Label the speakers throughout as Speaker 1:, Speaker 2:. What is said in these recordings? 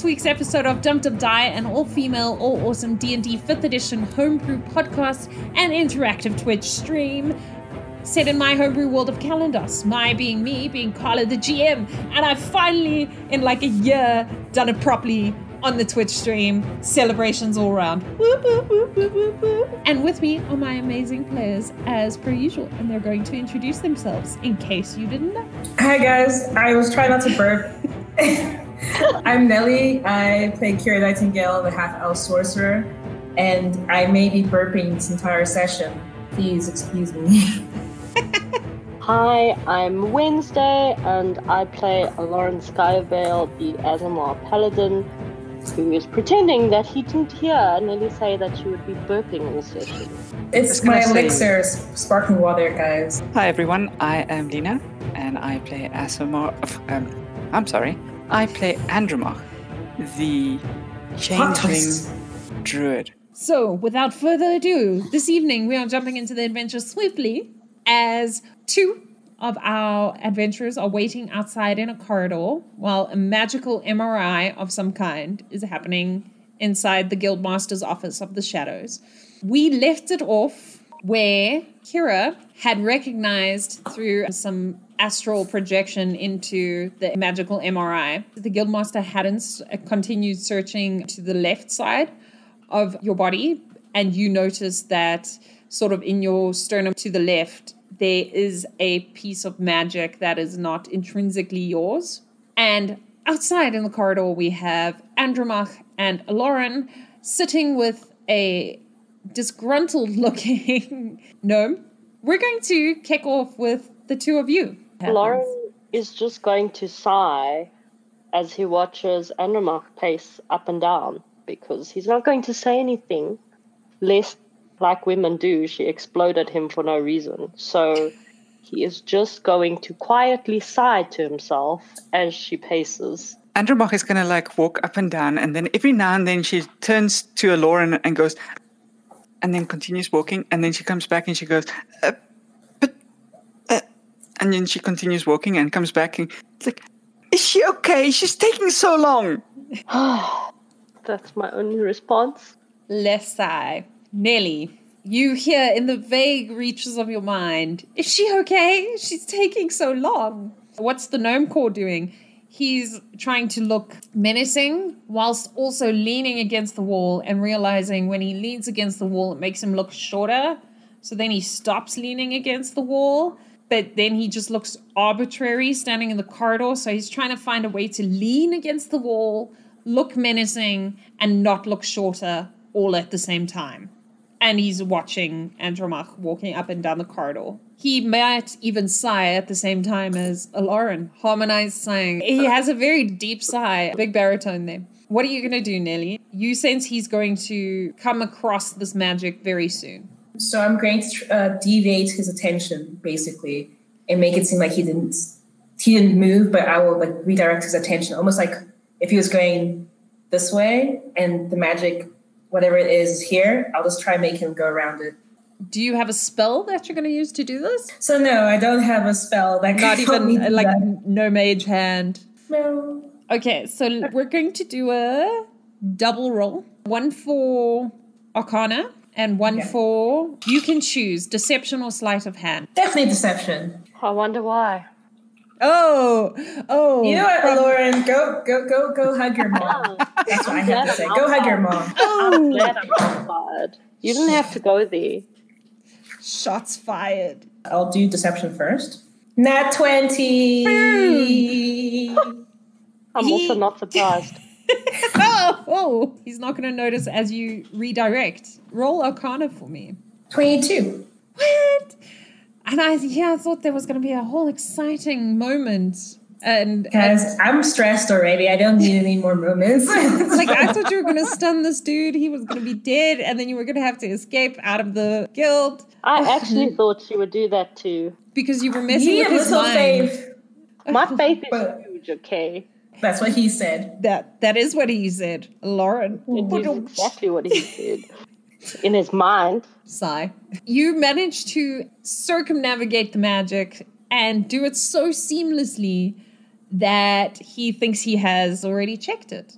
Speaker 1: this week's episode of Dump Dump Die, an all-female, all-awesome D&D 5th edition homebrew podcast and interactive Twitch stream set in my homebrew world of Kalandos. My being me, being Carla the GM, and I've finally, in like a year, done it properly on the Twitch stream. Celebrations all around. Whoop, whoop, whoop. And with me are my amazing players, as per usual, and they're going to introduce themselves in case you didn't know.
Speaker 2: Hi guys, I was trying not to burp. I'm Nelly. I play Kira Nightingale, the half elf sorcerer, and I may be burping this entire session. Please excuse me.
Speaker 3: Hi, I'm Wednesday, and I play Lauren Skyvale, the Aasimar Paladin, who is pretending that he didn't hear Nelly say that she would be burping all session.
Speaker 2: It's my
Speaker 4: say-
Speaker 2: elixir, sparkling water, guys.
Speaker 4: Hi everyone, I am Lina, and I play Aasimar. Um, I'm sorry, I play Andromach, the changeling druid.
Speaker 1: So, without further ado, this evening we are jumping into the adventure swiftly as two of our adventurers are waiting outside in a corridor while a magical MRI of some kind is happening inside the Guildmaster's office of the shadows. We left it off where Kira had recognized through some astral projection into the magical MRI. The Guildmaster hadn't continued searching to the left side of your body, and you notice that sort of in your sternum to the left, there is a piece of magic that is not intrinsically yours. And outside in the corridor, we have Andromach and Lauren sitting with a disgruntled looking gnome. We're going to kick off with the two of you.
Speaker 3: Lauren is just going to sigh as he watches Andromach pace up and down because he's not going to say anything, lest, like women do, she exploded him for no reason. So he is just going to quietly sigh to himself as she paces.
Speaker 4: Andromach is gonna like walk up and down, and then every now and then she turns to Lauren and goes, and then continues walking, and then she comes back and she goes, uh, and then she continues walking and comes back and it's like, is she okay? She's taking so long.
Speaker 3: That's my only response.
Speaker 1: Less sigh. Nelly, you hear in the vague reaches of your mind, is she okay? She's taking so long. What's the gnome core doing? He's trying to look menacing whilst also leaning against the wall and realizing when he leans against the wall, it makes him look shorter. So then he stops leaning against the wall, but then he just looks arbitrary standing in the corridor. So he's trying to find a way to lean against the wall, look menacing, and not look shorter all at the same time. And he's watching Andromach walking up and down the corridor. He might even sigh at the same time as Lauren, harmonized sighing. He has a very deep sigh, big baritone there. What are you going to do, Nelly? You sense he's going to come across this magic very soon.
Speaker 2: So I'm going to uh, deviate his attention, basically, and make it seem like he didn't he didn't move, but I will like redirect his attention, almost like if he was going this way and the magic, whatever it is, is here. I'll just try and make him go around it.
Speaker 1: Do you have a spell that you're going to use to do this?
Speaker 2: So no, I don't have a spell that
Speaker 1: Not
Speaker 2: can help me
Speaker 1: even like
Speaker 2: that.
Speaker 1: no mage hand.
Speaker 2: No.
Speaker 1: Okay, so we're going to do a double roll. One for Arcana and one
Speaker 2: Okay.
Speaker 1: for you can choose deception or sleight of hand.
Speaker 2: Definitely deception.
Speaker 3: I wonder why.
Speaker 1: Oh, oh.
Speaker 2: You know what, Lauren? Go, go, go, go hug your mom. That's what I have to say. Go hug your mom.
Speaker 3: I'm glad I'm fired. You didn't have to go there.
Speaker 1: Shots fired.
Speaker 2: I'll do deception first. Nat 20.
Speaker 3: I'm also not surprised.
Speaker 1: oh, oh, he's not going to notice as you redirect. Roll Arcana for me.
Speaker 2: 22.
Speaker 1: What? And I, yeah, I thought there was going to be a whole exciting moment. And, and
Speaker 2: I'm stressed already. I don't need any more moments.
Speaker 1: like I thought you were gonna stun this dude. He was gonna be dead, and then you were gonna have to escape out of the guild
Speaker 3: I oh, actually thought she would do that too.
Speaker 1: because you were messing
Speaker 2: Be
Speaker 1: with his mind.
Speaker 2: safe.
Speaker 3: My faith is
Speaker 2: But-
Speaker 3: huge, okay?
Speaker 2: That's what he said.
Speaker 1: That that is what he said, Lauren.
Speaker 3: It is exactly what he said. In his mind.
Speaker 1: Sigh. You managed to circumnavigate the magic and do it so seamlessly that he thinks he has already checked it.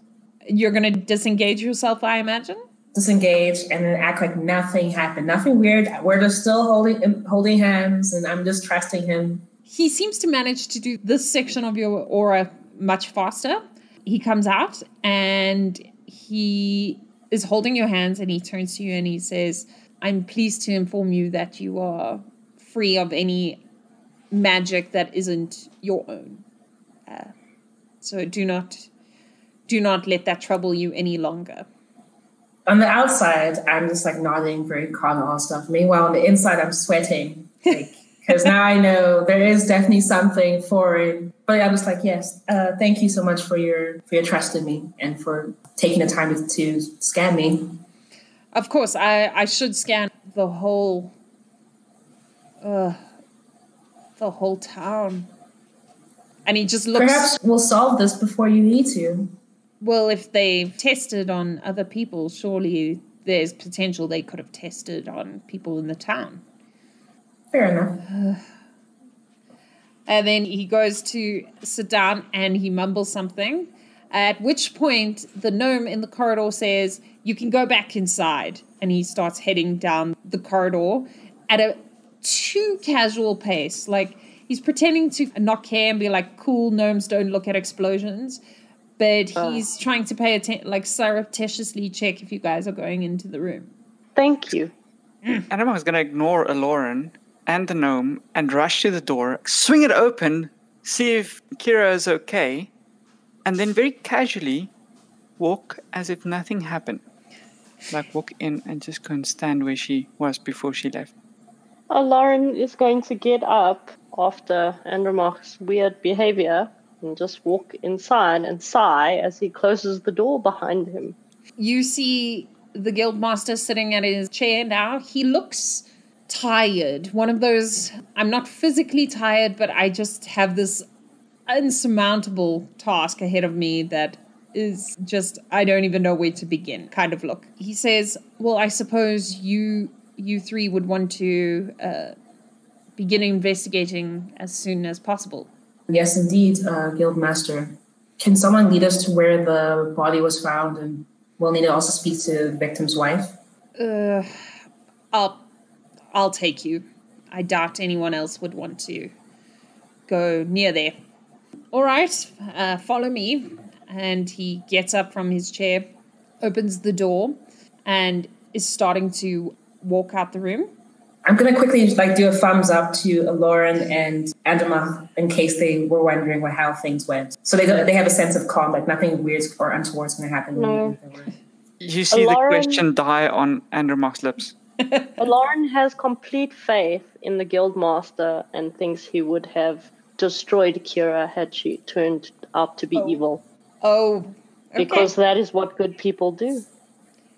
Speaker 1: You're going to disengage yourself, I imagine.
Speaker 2: Disengage and then act like nothing happened, nothing weird. We're just still holding um, holding hands, and I'm just trusting him.
Speaker 1: He seems to manage to do this section of your aura much faster. He comes out and he is holding your hands and he turns to you and he says, I'm pleased to inform you that you are free of any magic that isn't your own. Uh, so do not do not let that trouble you any longer.
Speaker 2: On the outside, I'm just like nodding very calm all stuff. Meanwhile, on the inside, I'm sweating. Like, because now I know there is definitely something for it. But I was like, yes, uh, thank you so much for your for your trust in me and for taking the time to, to scan me.
Speaker 1: Of course, I I should scan the whole, uh, the whole town. And he just looks.
Speaker 2: Perhaps we'll solve this before you need to.
Speaker 1: Well, if they've tested on other people, surely there's potential they could have tested on people in the town.
Speaker 2: Fair enough.
Speaker 1: Uh, and then he goes to sit down and he mumbles something. At which point, the gnome in the corridor says, You can go back inside. And he starts heading down the corridor at a too casual pace. Like he's pretending to not care and be like, Cool, gnomes don't look at explosions. But uh. he's trying to pay attention, like surreptitiously check if you guys are going into the room.
Speaker 3: Thank you.
Speaker 4: Adam was going to ignore Aloran and the gnome and rush to the door, swing it open, see if Kira is okay, and then very casually walk as if nothing happened. Like walk in and just go and stand where she was before she left.
Speaker 3: Uh, Lauren is going to get up after Andromach's weird behavior and just walk inside and sigh as he closes the door behind him.
Speaker 1: You see the guildmaster sitting at his chair now. He looks tired. One of those, I'm not physically tired, but I just have this insurmountable task ahead of me that is just I don't even know where to begin kind of look. He says, "Well, I suppose you you three would want to uh, begin investigating as soon as possible."
Speaker 2: Yes, indeed, uh, Guildmaster. Can someone lead us to where the body was found? And we'll need to also speak to the victim's wife.
Speaker 1: Uh, I'll I'll take you. I doubt anyone else would want to go near there. All right, uh, follow me. And he gets up from his chair, opens the door, and is starting to walk out the room.
Speaker 2: I'm gonna quickly like do a thumbs up to Lauren and Andromach in case they were wondering what how things went. So they don't, they have a sense of calm, like nothing weird or untoward's gonna happen.
Speaker 3: No.
Speaker 4: You see
Speaker 3: Lauren-
Speaker 4: the question die on Andromach's lips.
Speaker 3: Lauren has complete faith in the Guildmaster and thinks he would have destroyed Kira had she turned out to be oh. evil.
Speaker 1: Oh, okay.
Speaker 3: Because that is what good people do.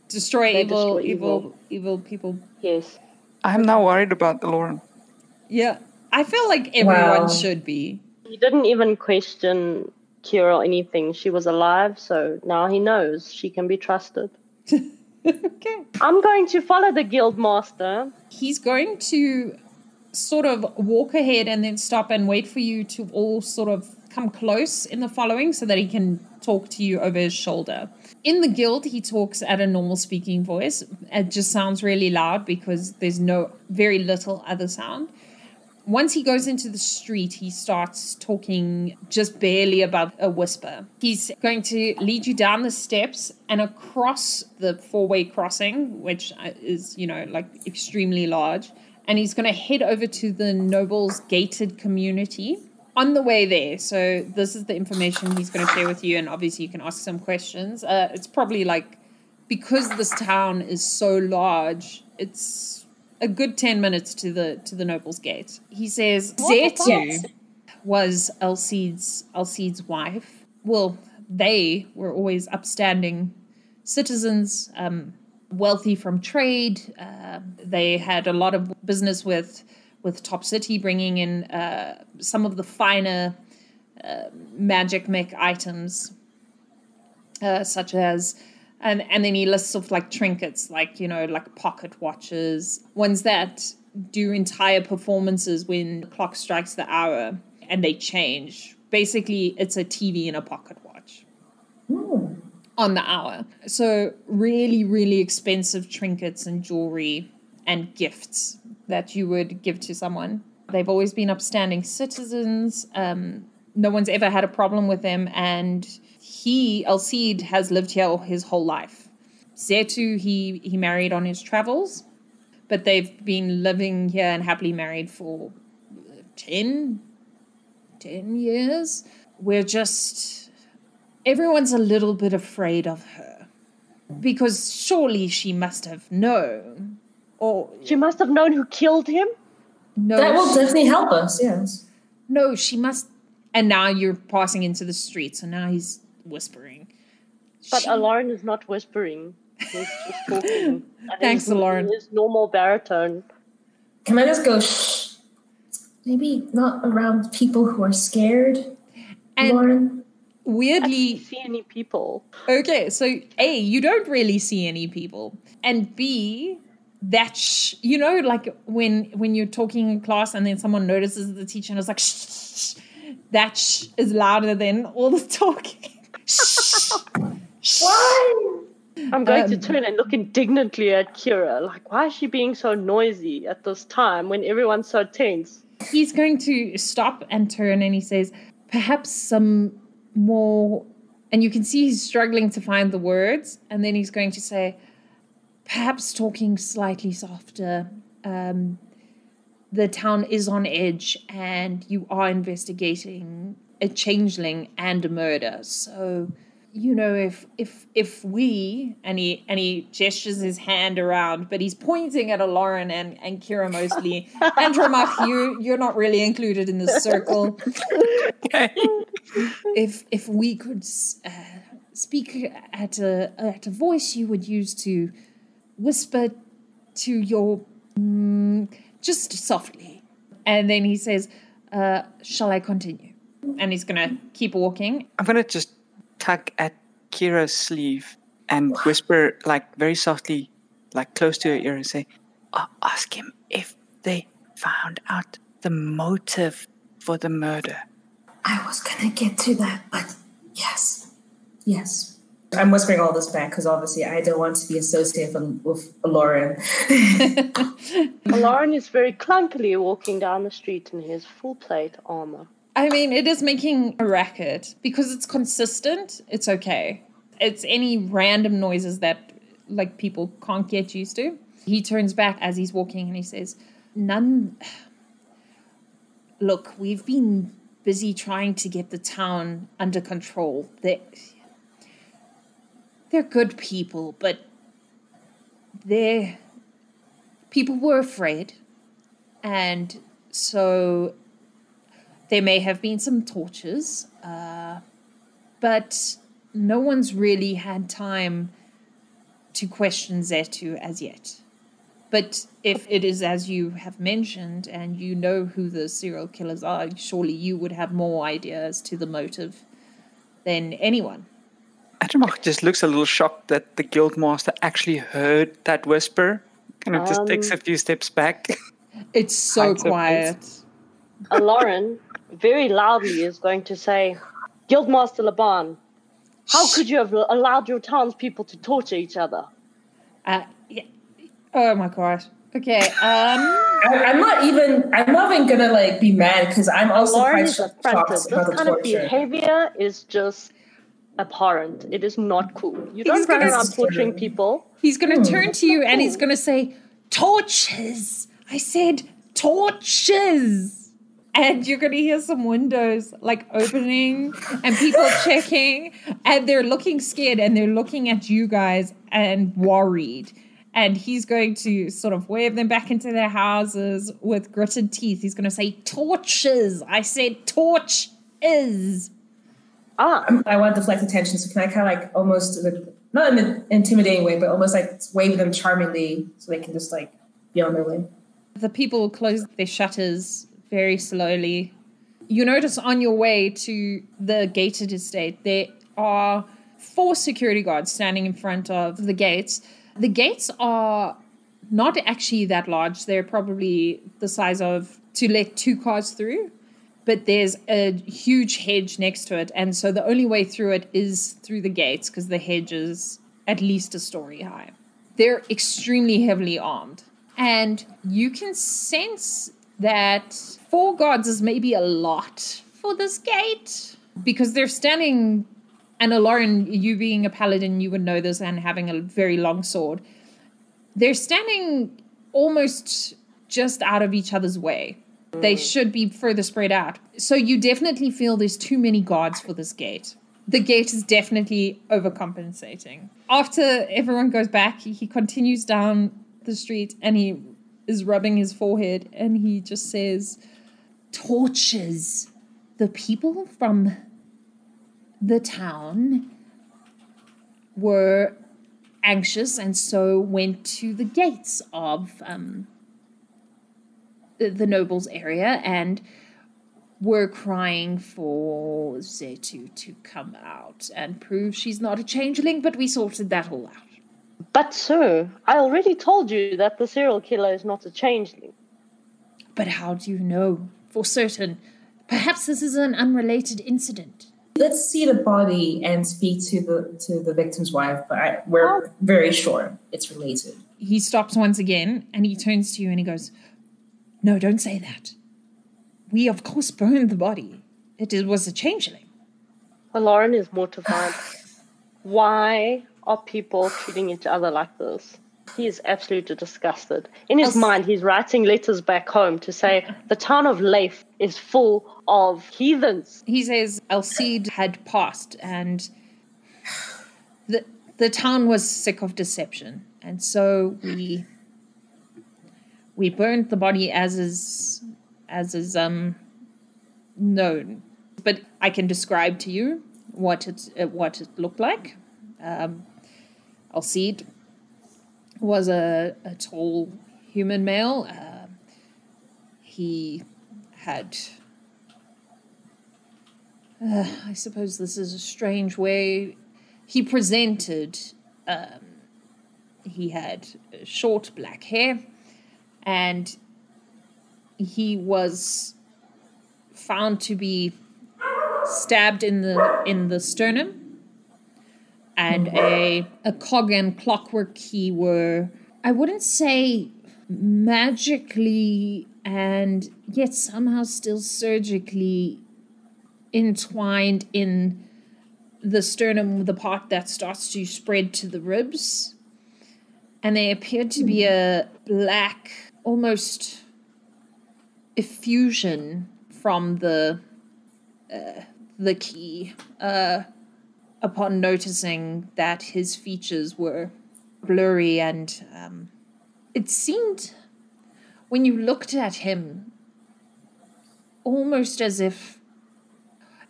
Speaker 1: destroy evil,
Speaker 3: destroy
Speaker 1: evil,
Speaker 3: evil.
Speaker 1: evil people.
Speaker 3: Yes.
Speaker 4: I'm now worried about Lauren.
Speaker 1: Yeah, I feel like everyone
Speaker 2: Wow.
Speaker 1: should be.
Speaker 3: He didn't even question Kira or anything. She was alive, so now he knows she can be trusted.
Speaker 1: okay.
Speaker 3: I'm going to follow the guild master.
Speaker 1: He's going to sort of walk ahead and then stop and wait for you to all sort of come close in the following so that he can talk to you over his shoulder. In the guild, he talks at a normal speaking voice. It just sounds really loud because there's no very little other sound. Once he goes into the street, he starts talking just barely above a whisper. He's going to lead you down the steps and across the four way crossing, which uh, is, you know, like extremely large. And he's going to head over to the Nobles gated community. On the way there, so this is the information he's going to share with you, and obviously you can ask some questions. Uh, it's probably like because this town is so large, it's a good 10 minutes to the to the Noble's Gate. He says Zetu was Alcide's Alcide's wife. Well, they were always upstanding citizens, um, wealthy from trade. Uh, they had a lot of business with with Top City, bringing in uh, some of the finer uh, magic mech items uh, such as and and then he lists off like trinkets like you know like pocket watches ones that do entire performances when the clock strikes the hour and they change basically it's a TV and a pocket watch
Speaker 2: Hmm.
Speaker 1: on the hour. So really, really expensive trinkets and jewelry and gifts that you would give to someone. They've always been upstanding citizens. Um, no one's ever had a problem with them, and he, Alcide, has lived here his whole life. Zetu, he he married on his travels, but they've been living here and happily married for uh, 10, 10 years. We're just everyone's a little bit afraid of her because surely she must have known or
Speaker 3: She must have known who killed him.
Speaker 1: no
Speaker 2: That will definitely help us. Yes.
Speaker 1: no she must and now you're passing into the street so now he's whispering
Speaker 3: But
Speaker 1: She-
Speaker 3: Alarin is not whispering. He's just talking.
Speaker 1: Thanks,
Speaker 3: his,
Speaker 1: Alarin.
Speaker 3: His normal baritone.
Speaker 2: Can I just go? Shh. Maybe not around people who are scared.
Speaker 1: and
Speaker 2: Lauren.
Speaker 3: Do you
Speaker 1: weirdly
Speaker 3: see any people?
Speaker 1: okay so a you don't really see any people and b that sh- you know like when when you're talking in class and then someone notices the teacher and is like shh, shh, shh, that sh is louder than all the talking Shh. Shh.
Speaker 2: Why?
Speaker 3: I'm going to
Speaker 1: Um,
Speaker 3: turn and look indignantly at Kira. Like, why is she being so noisy at this time when everyone's so tense?
Speaker 1: he's going to stop and turn and he says perhaps some more and you can see he's struggling to find the words and then he's going to say perhaps talking slightly softer um, the town is on edge and you are investigating a changeling and a murder. So you know if if if we and he and he gestures his hand around but he's pointing at a lauren and and kira mostly. And Ramach, you you're not really included in this circle.
Speaker 4: Okay.
Speaker 1: if if we could uh, speak at a at a voice you would use to whisper to your mm, just softly. And then he says uh, shall i continue and he's gonna keep walking
Speaker 4: I'm gonna just tug at Kira's sleeve and whisper, like very softly, like close to her ear, and say, "A- "Ask him if they found out the motive for the murder."
Speaker 2: I was gonna get to that, but yes, yes. I'm whispering all this back because obviously I don't want to be associated with, with Lauren.
Speaker 3: Alarin is very clunkily walking down the street in his full plate armor.
Speaker 1: I mean it is making a racket because it's consistent it's okay. It's any random noises that like people can't get used to. He turns back as he's walking and he says none look we've been busy trying to get the town under control. They they're good people but they're people were afraid. And so there may have been some tortures uh, but no one's really had time to question zetu as yet but if it is as you have mentioned and you know who the serial killers are, surely you would have more ideas to the motive than anyone.
Speaker 4: Andromach just looks a little shocked that the guildmaster actually heard that whisper. Kind of just takes a few steps back.
Speaker 1: It's so
Speaker 4: Hides her
Speaker 1: quiet.
Speaker 3: Alarin very loudly is going to say, Guildmaster Laban, how could you have allowed your townspeople to torture each other?
Speaker 1: Uh, yeah. Oh my god. Okay. Um.
Speaker 2: I, I'm not even. I'm not even gonna like be mad because I'm also
Speaker 3: Lauren
Speaker 2: quite
Speaker 3: is
Speaker 2: shocked
Speaker 3: affronted.
Speaker 2: about
Speaker 3: This kind of behavior is just abhorrent. It is not cool. You
Speaker 1: He's
Speaker 3: don't run
Speaker 1: gonna-
Speaker 3: around torturing people.
Speaker 1: He's going to turn to you and he's going to say, Torches! I said torches! And you're going to hear some windows like opening and people checking, and they're looking scared and they're looking at you guys and worried. And he's going to sort of wave them back into their houses with gritted teeth. He's going to say, Torches! I said torches!
Speaker 3: Ah,
Speaker 2: I want to deflect attention, so can I kind of like almost not in an intimidating way, but almost like wave them charmingly so they can just like be on their way.
Speaker 1: The people close their shutters very slowly. You notice on your way to the gated estate, there are four security guards standing in front of the gates. The gates are not actually that large, they're probably the size of to let two cars through. but there's a huge hedge next to it. And so the only way through it is through the gates because the hedge is at least a story high. They're extremely heavily armed. And you can sense that four gods is maybe a lot for this gate because they're standing. And Lauren, you being a paladin, you would know this and having a very long sword. They're standing almost just out of each other's way. They should be further spread out. So you definitely feel there's too many guards for this gate. The gate is definitely overcompensating. After everyone goes back, he continues down the street and he is rubbing his forehead and he just says, Torches. The people from the town were anxious and so went to the gates of um, the, the nobles area and were crying for Zetu to come out and prove she's not a changeling, but we sorted that all out.
Speaker 3: But, sir, I already told you that the serial killer is not a changeling.
Speaker 1: But how do you know for certain? Perhaps this is an unrelated incident.
Speaker 2: Let's see the body and speak to the to the victim's wife, but I, we're very sure it's related.
Speaker 1: He stops once again and he turns to you and he goes, No, don't say that. We, of course, burned the body. It was a changeling.
Speaker 3: Well, Lauren is mortified. Why are people treating each other like this? He is absolutely disgusted. In his mind, he's writing letters back home to say the town of Leif is full of heathens.
Speaker 1: He says Alcide had passed and the the town was sick of deception. And so we we burned the body as is as is um known. But I can describe to you what it what it looked like. Um, Alcide was a, a tall human male. Uh, he had uh, I suppose this is a strange way. He presented. Um, he had short black hair, and he was found to be stabbed in the in the sternum, and a a cog and clockwork key were. I wouldn't say magically and yet somehow still surgically entwined in the sternum, the part that starts to spread to the ribs. And they appeared to be a black, almost effusion from the uh, the key. Uh, upon noticing that his features were blurry and um, it seemed when you looked at him almost as if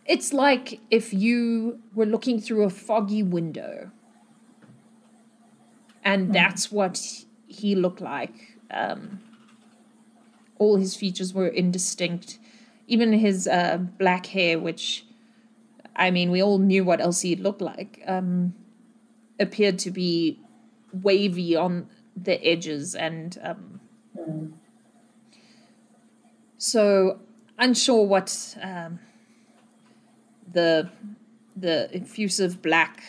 Speaker 1: it's like if you were looking through a foggy window. And that's what he looked like. Um, all his features were indistinct. Even his uh, black hair, which, I mean, we all knew what Elsie looked like, um, appeared to be wavy on the edges and. Um, so, unsure what um, the the effusive black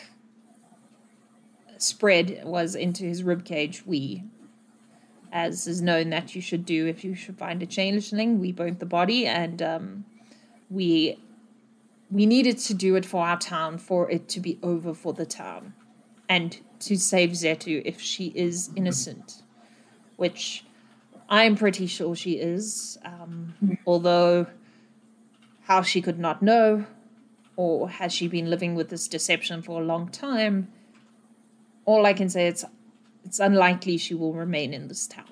Speaker 1: spread was into his rib cage. We, as is known that you should do if you should find a changeling, we burnt the body and um, we we needed to do it for our town for it to be over for the town and to save Zetu if she is innocent, which I'm pretty sure she is. Um, although how she could not know or has she been living with this deception for a long time? All I can say is it's unlikely she will remain in this town.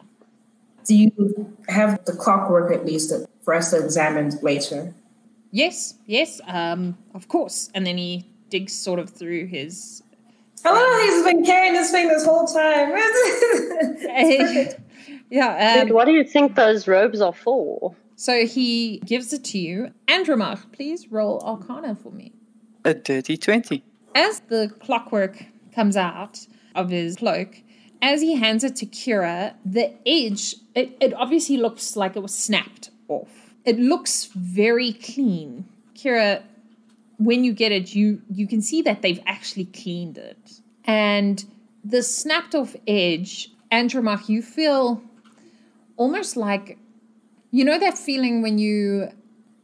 Speaker 2: Do you have the clockwork at least for us to examine later?
Speaker 1: Yes, yes, um, of course. And then he digs sort of through his.
Speaker 2: Hello, he's been carrying this thing this whole time.
Speaker 1: yeah.
Speaker 3: Dude,
Speaker 1: Um,
Speaker 3: what do you think those robes are for?
Speaker 1: so he gives it to you. Andromach, please roll Arcana for me.
Speaker 4: A dirty 20.
Speaker 1: As the clockwork comes out of his cloak, as he hands it to Kira, the edge, it, it obviously looks like it was snapped off. It looks very clean. Kira, when you get it, you you can see that they've actually cleaned it. And the snapped off edge, Andromach, you feel almost like you know that feeling when you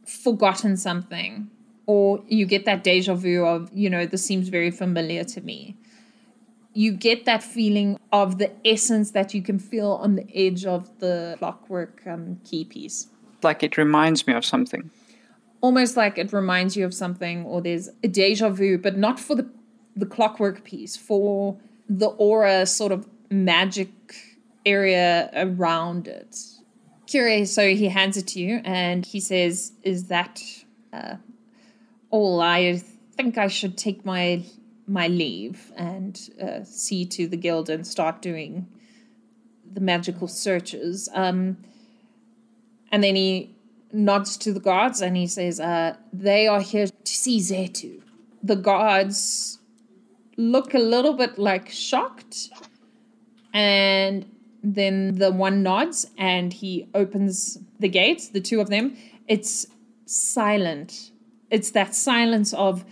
Speaker 1: forgotten something or you get that deja vu of, you know, this seems very familiar to me. You get that feeling of the essence that you can feel on the edge of the clockwork um, key piece.
Speaker 4: Like it reminds me of something.
Speaker 1: Almost like it reminds you of something, or there's a deja vu, but not for the, the clockwork piece, for the aura sort of magic area around it. Curious, so he hands it to you and he says, Is that uh, all? I think I should take my my leave and uh, see to the guild and start doing the magical searches. Um, and then he nods to the guards and he says, uh, They are here to see Zetu. The guards look a little bit like shocked and then the one nods and he opens the gates, the two of them. It's silent. It's that silence of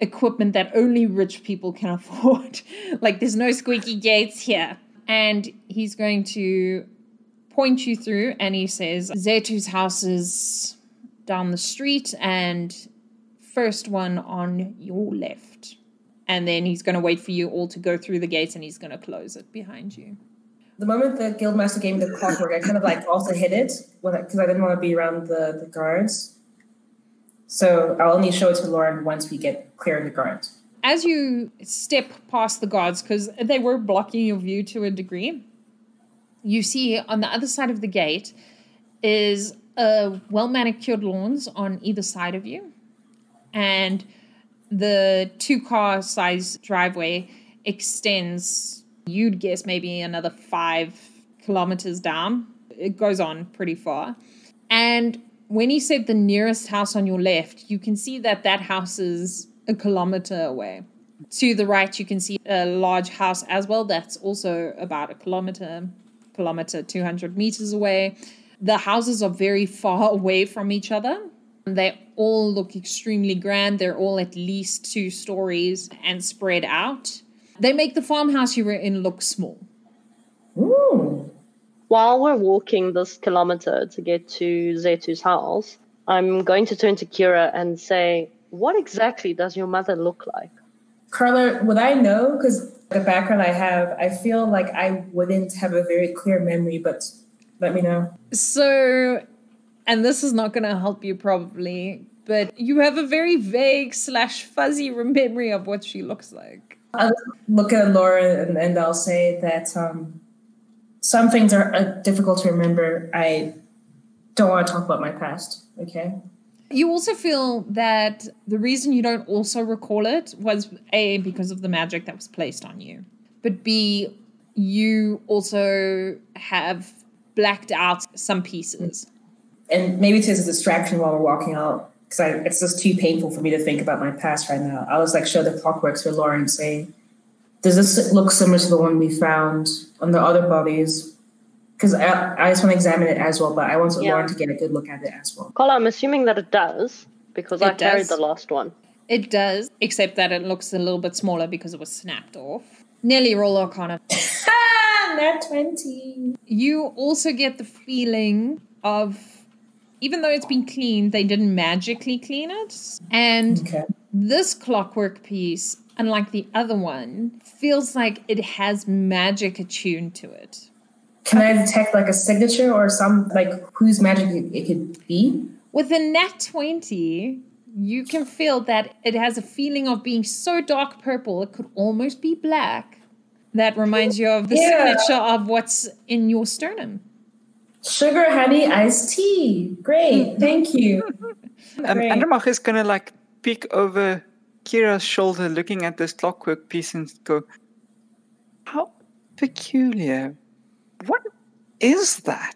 Speaker 1: equipment that only rich people can afford. like there's no squeaky gates here. And he's going to point you through and he says, Zetu's house is down the street and first one on your left. And then he's going to wait for you all to go through the gates and he's going to close it behind you
Speaker 2: the moment the guildmaster gave me the clockwork, I kind of like also hid it because I didn't want to be around the, the guards. So I'll only show it to Lauren once we get clear of the guards.
Speaker 1: As you step past the guards, because they were blocking your view to a degree, you see on the other side of the gate is uh, a well manicured lawns on either side of you, and the two car size driveway extends you'd guess maybe another five kilometers down. It goes on pretty far. And when he said the nearest house on your left, you can see that that house is a kilometer away. To the right, you can see a large house as well that's also about a kilometer, kilometer, 200 meters away. The houses are very far away from each other. They all look extremely grand. They're all at least two stories and spread out. They make the farmhouse you were in look small.
Speaker 2: Ooh.
Speaker 3: While we're walking this kilometer to get to Zetu's house, I'm going to turn to Kira and say, What exactly does your mother look like?
Speaker 2: Carla, would I know? Because the background I have, I feel like I wouldn't have a very clear memory, but let me know.
Speaker 1: So, and this is not going to help you probably, but you have a very vague slash fuzzy memory of what she looks like.
Speaker 2: I'll look at Laura and, and I'll say that um, some things are uh, difficult to remember. I don't want to talk about my past. Okay.
Speaker 1: You also feel that the reason you don't also recall it was A, because of the magic that was placed on you, but B, you also have blacked out some pieces.
Speaker 2: And maybe it is a distraction while we're walking out because it's just too painful for me to think about my past right now. I was like, show the clockworks for Lauren and eh? say, does this look similar to the one we found on the other bodies? Because I, I just want to examine it as well, but I want yeah. Lauren to get a good look at it as well.
Speaker 3: Carla, I'm assuming that it does because it I does. carried the last one.
Speaker 1: It does, except that it looks a little bit smaller because it was snapped off. Nearly roll Arcana.
Speaker 2: Ah, Nat 20.
Speaker 1: You also get the feeling of even though it's been cleaned, they didn't magically clean it. And okay. this clockwork piece, unlike the other one, feels like it has magic attuned to it.
Speaker 2: Can I detect like a signature or some like whose magic it could be?
Speaker 1: With a Nat 20, you can feel that it has a feeling of being so dark purple, it could almost be black. That reminds you of the yeah. signature of what's in your sternum.
Speaker 2: Sugar honey iced tea. Great. Thank you.
Speaker 4: um, Andromach is going to like peek over Kira's shoulder looking at this clockwork piece and go, How peculiar. What is that?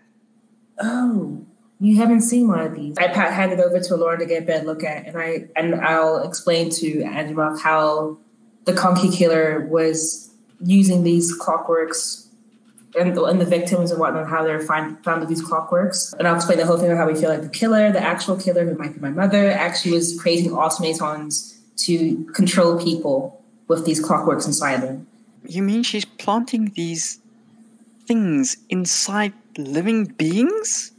Speaker 2: Oh, you haven't seen one of these. I hand it over to Lauren to get a better look at, and I and I'll explain to Andromach how the Conky Killer was using these clockworks and the, and the victims and whatnot, how they're find, found with these clockworks. And I'll explain the whole thing of how we feel like the killer, the actual killer, who might be my mother, actually was creating automatons to control people with these clockworks inside them.
Speaker 4: You mean she's planting these things inside living beings?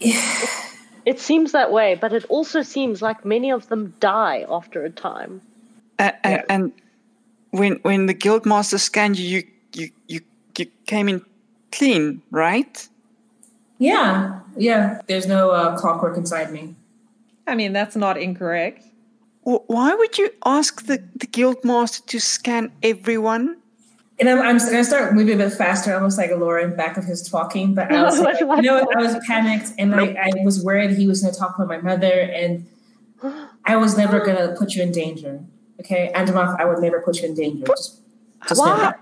Speaker 3: It seems that way, but it also seems like many of them die after a time.
Speaker 4: Uh, and, and when when the guildmaster scanned you, you you you, you came in clean, right?
Speaker 2: Yeah, yeah. There's no uh, clockwork inside me.
Speaker 1: I mean, that's not incorrect.
Speaker 4: Wh- Why would you ask the, the guildmaster to scan everyone?
Speaker 2: And I'm, I'm going to start moving a bit faster, almost like a Lauren back of his talking. But I was, like, you know. I was panicked and I, I was worried he was going to talk about my mother. And I was never going to put you in danger. Okay, Andromach, I would never put you in danger. Just, just
Speaker 3: Why?
Speaker 2: that.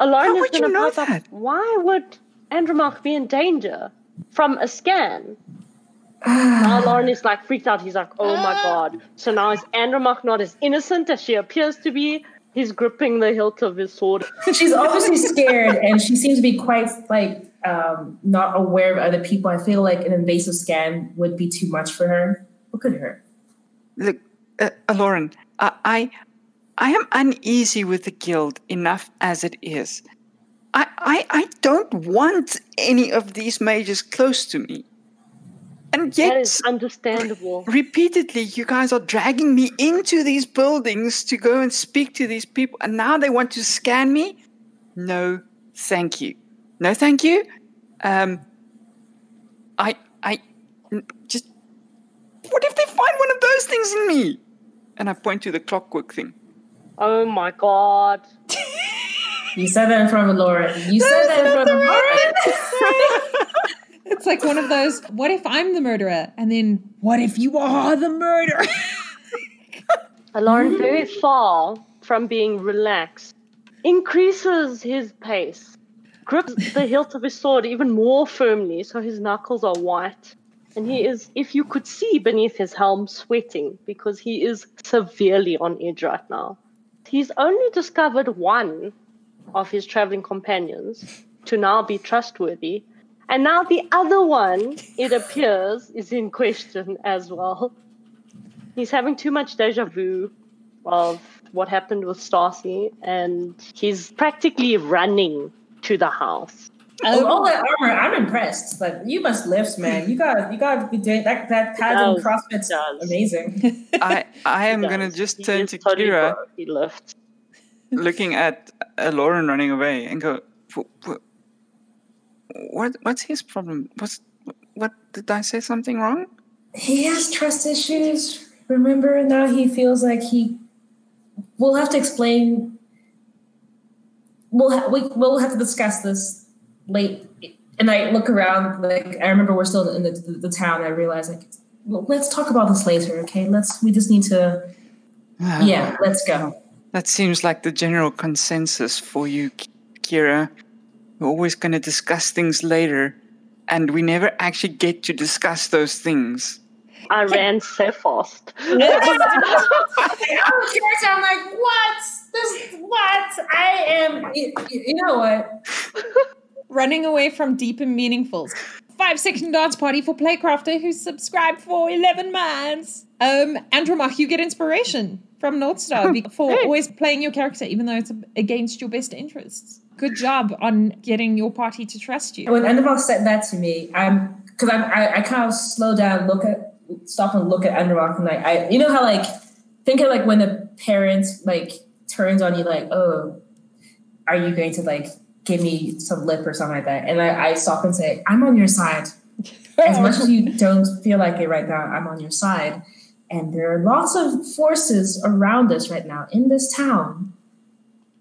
Speaker 3: Alone
Speaker 4: How
Speaker 3: is
Speaker 4: would you know
Speaker 3: pop up-
Speaker 4: that?
Speaker 3: Why would Andromach be in danger from a scan? now Lauren is like freaked out. He's like, "Oh my uh. god!" So now is Andromach not as innocent as she appears to be? He's gripping the hilt of his sword.
Speaker 2: She's obviously scared, and she seems to be quite like um, not aware of other people. I feel like an invasive scan would be too much for her. Look at her.
Speaker 4: Look, uh, uh, Lauren, I, I I am uneasy with the guild enough as it is. I, I I don't want any of these mages close to me. And yet,
Speaker 3: is understandable.
Speaker 4: repeatedly, you guys are dragging me into these buildings to go and speak to these people, and now they want to scan me? No, thank you. No, thank you. Um, I, I, n- just. What if they find one of those things in me? And I point to the clockwork thing.
Speaker 3: Oh my god!
Speaker 2: You said that in front of Laura. You said that in front of Laura.
Speaker 1: It's like one of those, what if I'm the murderer? And then, what if you are the murderer?
Speaker 3: Lauren, very far from being relaxed, increases his pace, grips the hilt of his sword even more firmly so his knuckles are white. And he is, if you could see beneath his helm, sweating because he is severely on edge right now. He's only discovered one of his traveling companions to now be trustworthy. And now the other one, it appears, is in question as well. He's having too much deja vu of what happened with Stacy, and he's practically running to the house.
Speaker 2: With all that armor, I'm impressed. But you must lift, man. You got you got to be doing that. That pad and
Speaker 3: does,
Speaker 2: CrossFit's
Speaker 3: does.
Speaker 2: amazing.
Speaker 4: I, I am gonna just
Speaker 3: He
Speaker 4: turn to
Speaker 3: totally
Speaker 4: Kira,
Speaker 3: broke. He lifts.
Speaker 4: looking at uh, Lauren running away, and go, "Wh- wh- "What? What's his problem? What's what? Did I say something wrong?"
Speaker 2: he has trust issues. Remember, now he feels like he. We'll have to explain. We'll ha- we, we'll have to discuss this late. And I look around, like I remember we're still in the, the, the town. I realize like, well, let's talk about this later, okay? Let's. We just need to. Yeah, let's go.
Speaker 4: That seems like the general consensus for you, Kira. We're always going to discuss things later, and we never actually get to discuss those things.
Speaker 3: I ran so fast.
Speaker 2: I'm curious. I'm like, what? This what? I am. You, you know what?
Speaker 1: Running away from deep and meaningfuls. Five second dance party for Playcrafter who subscribed for 11 months. Um, Andromach, you get inspiration from Northstar be- for always playing your character, even though it's against your best interests. Good job on getting your party to trust you.
Speaker 2: When Endermal said that to me, I'm because I'm I, I kind of slow down, look at, stop and look at Enderrock, and like I, you know how like think of like when the parent like turns on you, like, oh, are you going to like give me some lip or something like that? And I, I stop and say, I'm on your side. As much as you don't feel like it right now, I'm on your side. And there are lots of forces around us right now in this town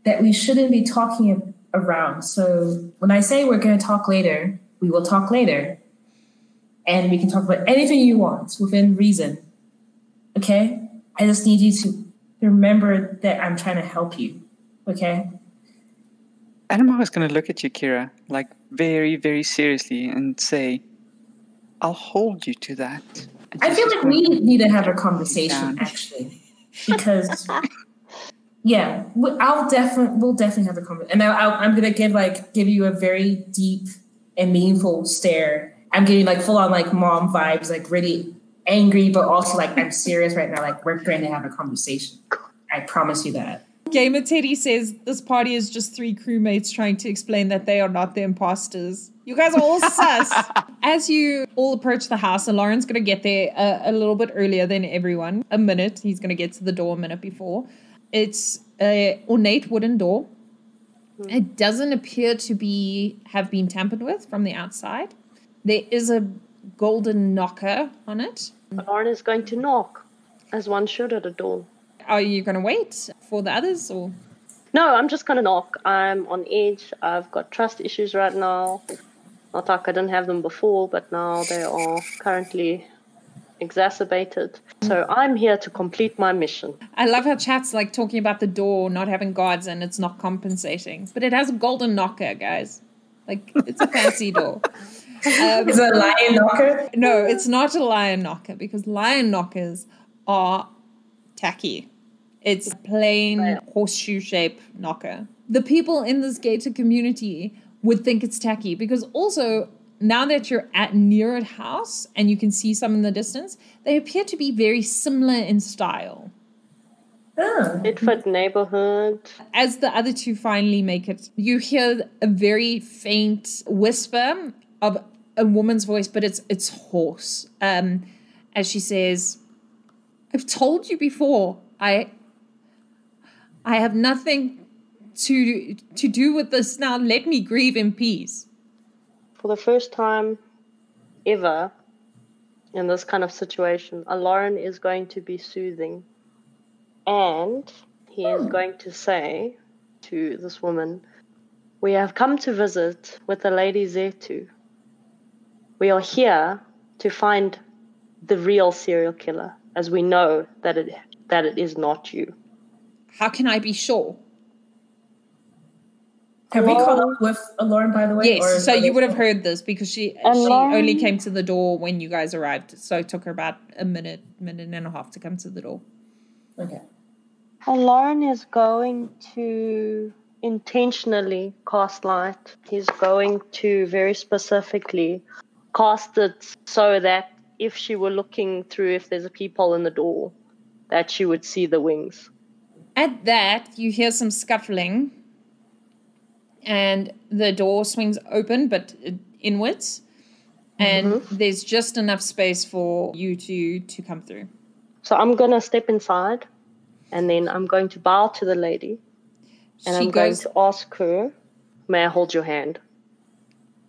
Speaker 2: that we shouldn't be talking around. So when I say we're going to talk later, we will talk later. And we can talk about anything you want within reason. Okay? I just need you to remember that I'm trying to help you. Okay?
Speaker 4: Animal is going to look at you, Kira, like very, very seriously, and say, "I'll hold you to that." And
Speaker 2: I feel like we need to have a
Speaker 4: down.
Speaker 2: conversation actually. Because Yeah, I'll definitely we'll definitely have a conversation, and I'll, I'm gonna give like give you a very deep and meaningful stare. I'm getting like full on like mom vibes, like really angry, but also like I'm serious right now. Like we're going to have a conversation. I promise you that.
Speaker 1: Gamer Teddy says this party is just three crewmates trying to explain that they are not the imposters. You guys are all sus. As you all approach the house, and Lauren's going to get there a, a little bit earlier than everyone, a minute. He's going to get to the door a minute before. It's a ornate wooden door. Hmm. It doesn't appear to be have been tampered with from the outside. There is a golden knocker on it.
Speaker 3: Lauren is going to knock, as one should at a door.
Speaker 1: Are you going to wait for the others or?
Speaker 3: No, I'm just gonna knock. I'm on edge. I've got trust issues right now. Not like I didn't have them before, but now they are currently exacerbated. So I'm here to complete my mission.
Speaker 1: I love how chat's like talking about the door not having guards and it's not compensating, but it has a golden knocker, guys. Like it's a fancy door. Um,
Speaker 2: Is it a lion knocker?
Speaker 1: no, it's not a lion knocker because lion knockers are tacky. It's a plain
Speaker 3: Right.
Speaker 1: horseshoe shape knocker. The people in this gated community would think it's tacky because also now that you're at near a house and you can see some in the distance, they appear to be very similar in style.
Speaker 2: Oh.
Speaker 3: Bedford neighborhood.
Speaker 1: as the other two finally make it, you hear a very faint whisper of a woman's voice, but it's it's hoarse. Um, as she says, "I've told you before. I I have nothing to to do with this now. Let me grieve in peace."
Speaker 3: For the first time ever in this kind of situation, Lauren is going to be soothing. And he is hmm. going to say to this woman, We have come to visit with the Lady Zetu. We are here to find the real serial killer, as we know that it that it is not you.
Speaker 1: How can I be sure?
Speaker 2: Have we caught up with Lauren, by the way?
Speaker 1: Yes, so you would have heard this because she
Speaker 3: And
Speaker 1: she
Speaker 3: Lauren-
Speaker 1: only came to the door when you guys arrived. So it took her about a minute, minute and a half to come to the door.
Speaker 2: Okay.
Speaker 3: And Lauren is going to intentionally cast light. He's going to very specifically cast it so that if she were looking through, if there's a peephole in the door, that she would see the wings.
Speaker 1: At that, you hear some scuffling, and the door swings open, but uh, inwards, and there's just enough space for you to to come through.
Speaker 3: So I'm going to step inside and then I'm going to bow to the lady and
Speaker 1: she
Speaker 3: I'm going to ask her, May I hold your hand?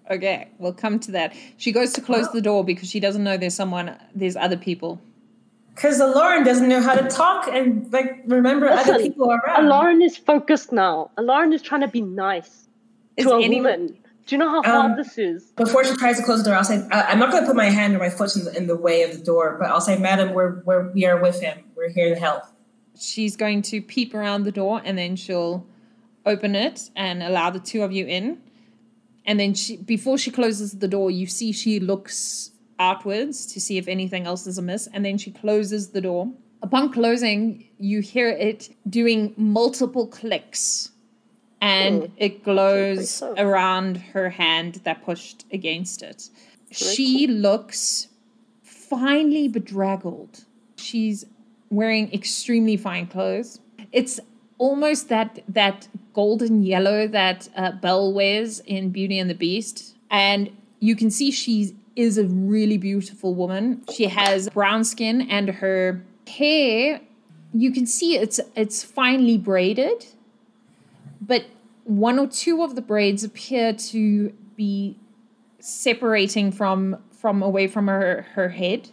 Speaker 1: "Okay, we'll come to that." She goes to close the door because she doesn't know there's someone, there's other people.
Speaker 2: Because Lauren doesn't know how to talk and like remember other
Speaker 3: Listen,
Speaker 2: people around.
Speaker 3: Lauren is focused now. Lauren is trying to be nice
Speaker 1: Is
Speaker 3: to a
Speaker 1: anyone-
Speaker 3: woman. Do you know how
Speaker 2: Um,
Speaker 3: hard this is?
Speaker 2: Before she tries to close the door, I'll say, I- I'm not going to put my hand or my foot in the, in the way of the door, but I'll say, Madam, we're, we're, we are with him. We're here to help.
Speaker 1: she's going to peep around the door and then she'll open it and allow the two of you in. And then she, before she closes the door, you see she looks outwards to see if anything else is amiss. And then she closes the door. Upon closing, you hear it doing multiple clicks and
Speaker 3: Hmm.
Speaker 1: it glows
Speaker 3: so.
Speaker 1: around her hand that pushed against it. She looks finely bedraggled. She's wearing extremely fine clothes. It's almost that that golden yellow that uh, Belle wears in Beauty and the Beast, and you can see she is a really beautiful woman. She has brown skin and her hair. You can see it's it's finely braided, but one or two of the braids appear to be separating from from away from her her head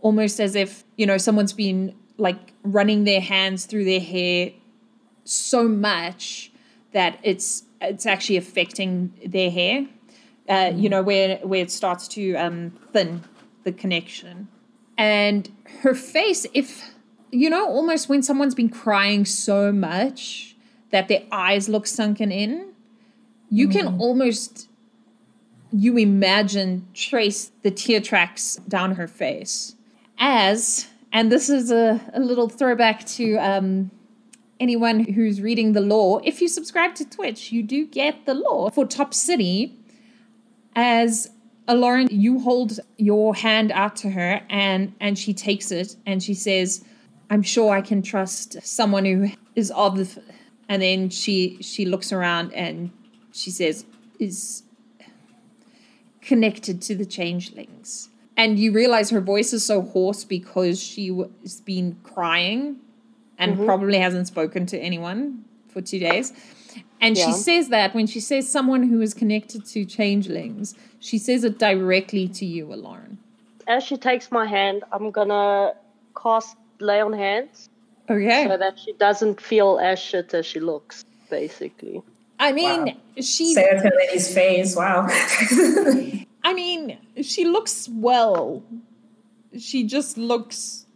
Speaker 1: almost as if you know someone's been like running their hands through their hair so much that it's it's actually affecting their hair uh, you know where where it starts to um, thin the connection. And her face if you know almost when someone's been crying so much that their eyes look sunken in you can almost you imagine trace the tear tracks down her face as and this is a, a little throwback to um, anyone who's reading the lore, if you subscribe to Twitch, you do get the lore for Top City. As Lauren, you hold your hand out to her and and she takes it and she says, "I'm sure I can trust someone who is of." The, and then she she looks around and she says, "Is connected to the changelings." And you realize her voice is so hoarse because she has been crying and mm-hmm. probably hasn't spoken to anyone for two days. And she says that when she says someone who is connected to changelings, she says it directly to you, Lauren.
Speaker 3: As she takes my hand, I'm gonna cast lay on hands
Speaker 1: Okay.
Speaker 3: so that she doesn't feel as shit as she looks, basically.
Speaker 1: I mean,
Speaker 2: Wow.
Speaker 1: she
Speaker 2: Say that to lady's face. Wow.
Speaker 1: I mean, she looks well. She just looks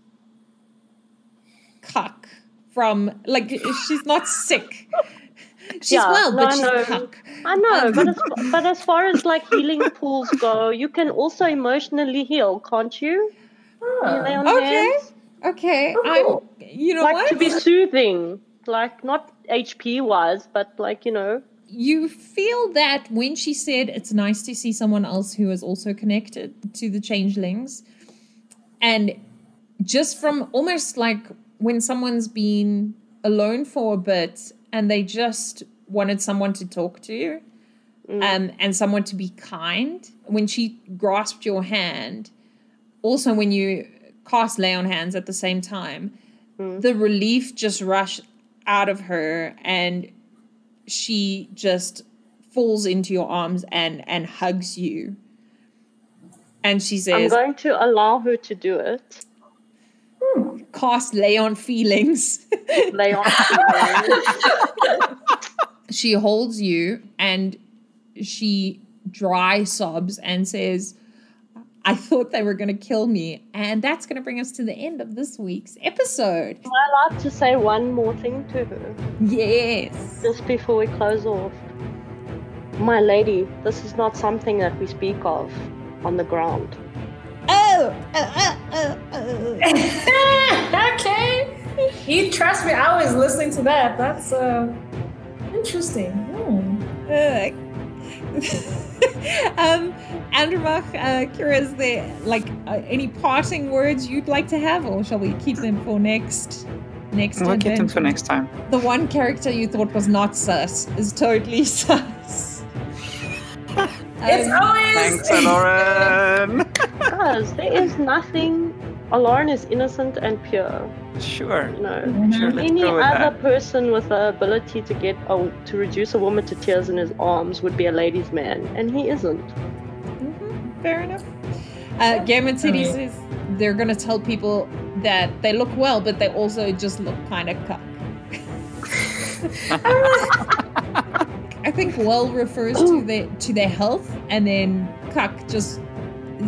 Speaker 1: cuck from like she's not sick. She's
Speaker 3: Yeah,
Speaker 1: well,
Speaker 3: no,
Speaker 1: but
Speaker 3: I
Speaker 1: she's
Speaker 3: know.
Speaker 1: cuck.
Speaker 3: I know,
Speaker 1: Um,
Speaker 3: but as, but as far as like healing pools go, you can also emotionally heal, can't you? You lay on
Speaker 1: Okay.
Speaker 3: hands.
Speaker 1: Okay,
Speaker 2: Oh.
Speaker 1: I'm. You know
Speaker 3: like
Speaker 1: what?
Speaker 3: to be soothing, like not HP wise, but like you know,
Speaker 1: you feel that when she said it's nice to see someone else who is also connected to the changelings and just from almost like when someone's been alone for a bit and they just wanted someone to talk to um, and someone to be kind when she grasped your hand also when you cast lay on hands at the same time hmm. the relief just rushed out of her and she just falls into your arms and and hugs you and she says, I'm
Speaker 3: going to allow her to do it.
Speaker 1: cast lay on feelings
Speaker 3: Lay on hands.
Speaker 1: she holds you and she dry sobs and says i thought they were going to kill me and that's going to bring us to the end of this week's episode
Speaker 3: Am I allowed to say one more thing to her
Speaker 1: yes
Speaker 3: just before we close off? My lady, this is not something that we speak of on the ground.
Speaker 1: oh uh, uh, uh, uh.
Speaker 2: okay. You trust me, I was listening to that. That's uh interesting. Hmm.
Speaker 1: Uh, um, Andromach, uh, Kira, is there like uh, any parting words you'd like to have, or shall we keep them for next? Next,
Speaker 4: We'll get them for next time.
Speaker 1: The one character you thought was not sus is totally sus.
Speaker 2: It's
Speaker 1: Um,
Speaker 2: always
Speaker 4: Thanks, Lauren.
Speaker 3: Because there is nothing. Lauren is innocent and pure.
Speaker 4: sure.
Speaker 3: You know,
Speaker 4: Sure, let's
Speaker 3: any other
Speaker 4: that.
Speaker 3: person with the ability to get a, to reduce a woman to tears in his arms would be a ladies' man, and he isn't.
Speaker 1: mhm, fair enough. Uh, Gammon City
Speaker 2: Okay.
Speaker 1: says they're gonna tell people that they look well, but they also just look kind of cuck. I think well refers to their to their health, and then cuck just is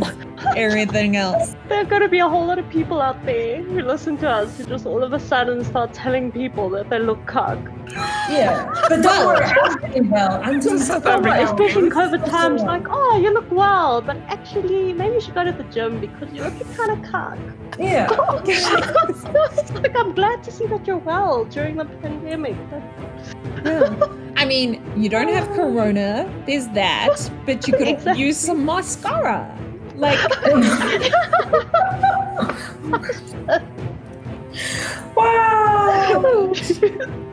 Speaker 1: everything else.
Speaker 3: There are going to be a whole lot of people out there who listen to us who just all of a sudden start telling people that they look cuck.
Speaker 2: Yeah. But don't worry, I'm doing well. I'm doing so well.
Speaker 3: Especially in COVID times,
Speaker 2: well.
Speaker 3: like, oh, you look well, but actually, maybe you should go to the gym because you're looking kind of cuck.
Speaker 2: Yeah.
Speaker 3: like, I'm glad to see that you're well during the pandemic.
Speaker 1: Yeah. I mean, you don't have corona. There's that, but you could
Speaker 3: Exactly.
Speaker 1: use some mascara. Like,
Speaker 2: wow.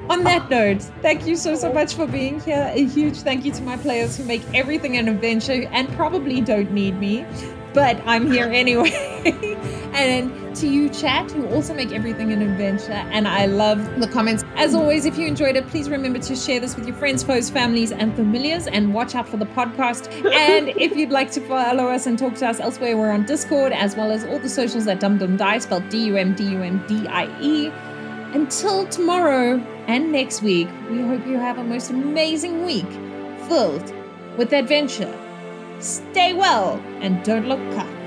Speaker 1: on that note, thank you so so much for being here. A huge thank you to my players who make everything an adventure and probably don't need me, but I'm here anyway. and to you, chat, who also make everything an adventure. And I love the comments. As always, if you enjoyed it, please remember to share this with your friends, foes, families, and familiars, and watch out for the podcast. And if you'd like to follow us and talk to us elsewhere, we're on Discord as well as all the socials at Dum Dum Die, spelled D U M D U M D I E. Until tomorrow and next week, we hope you have a most amazing week filled with adventure. Stay well and don't look cuck.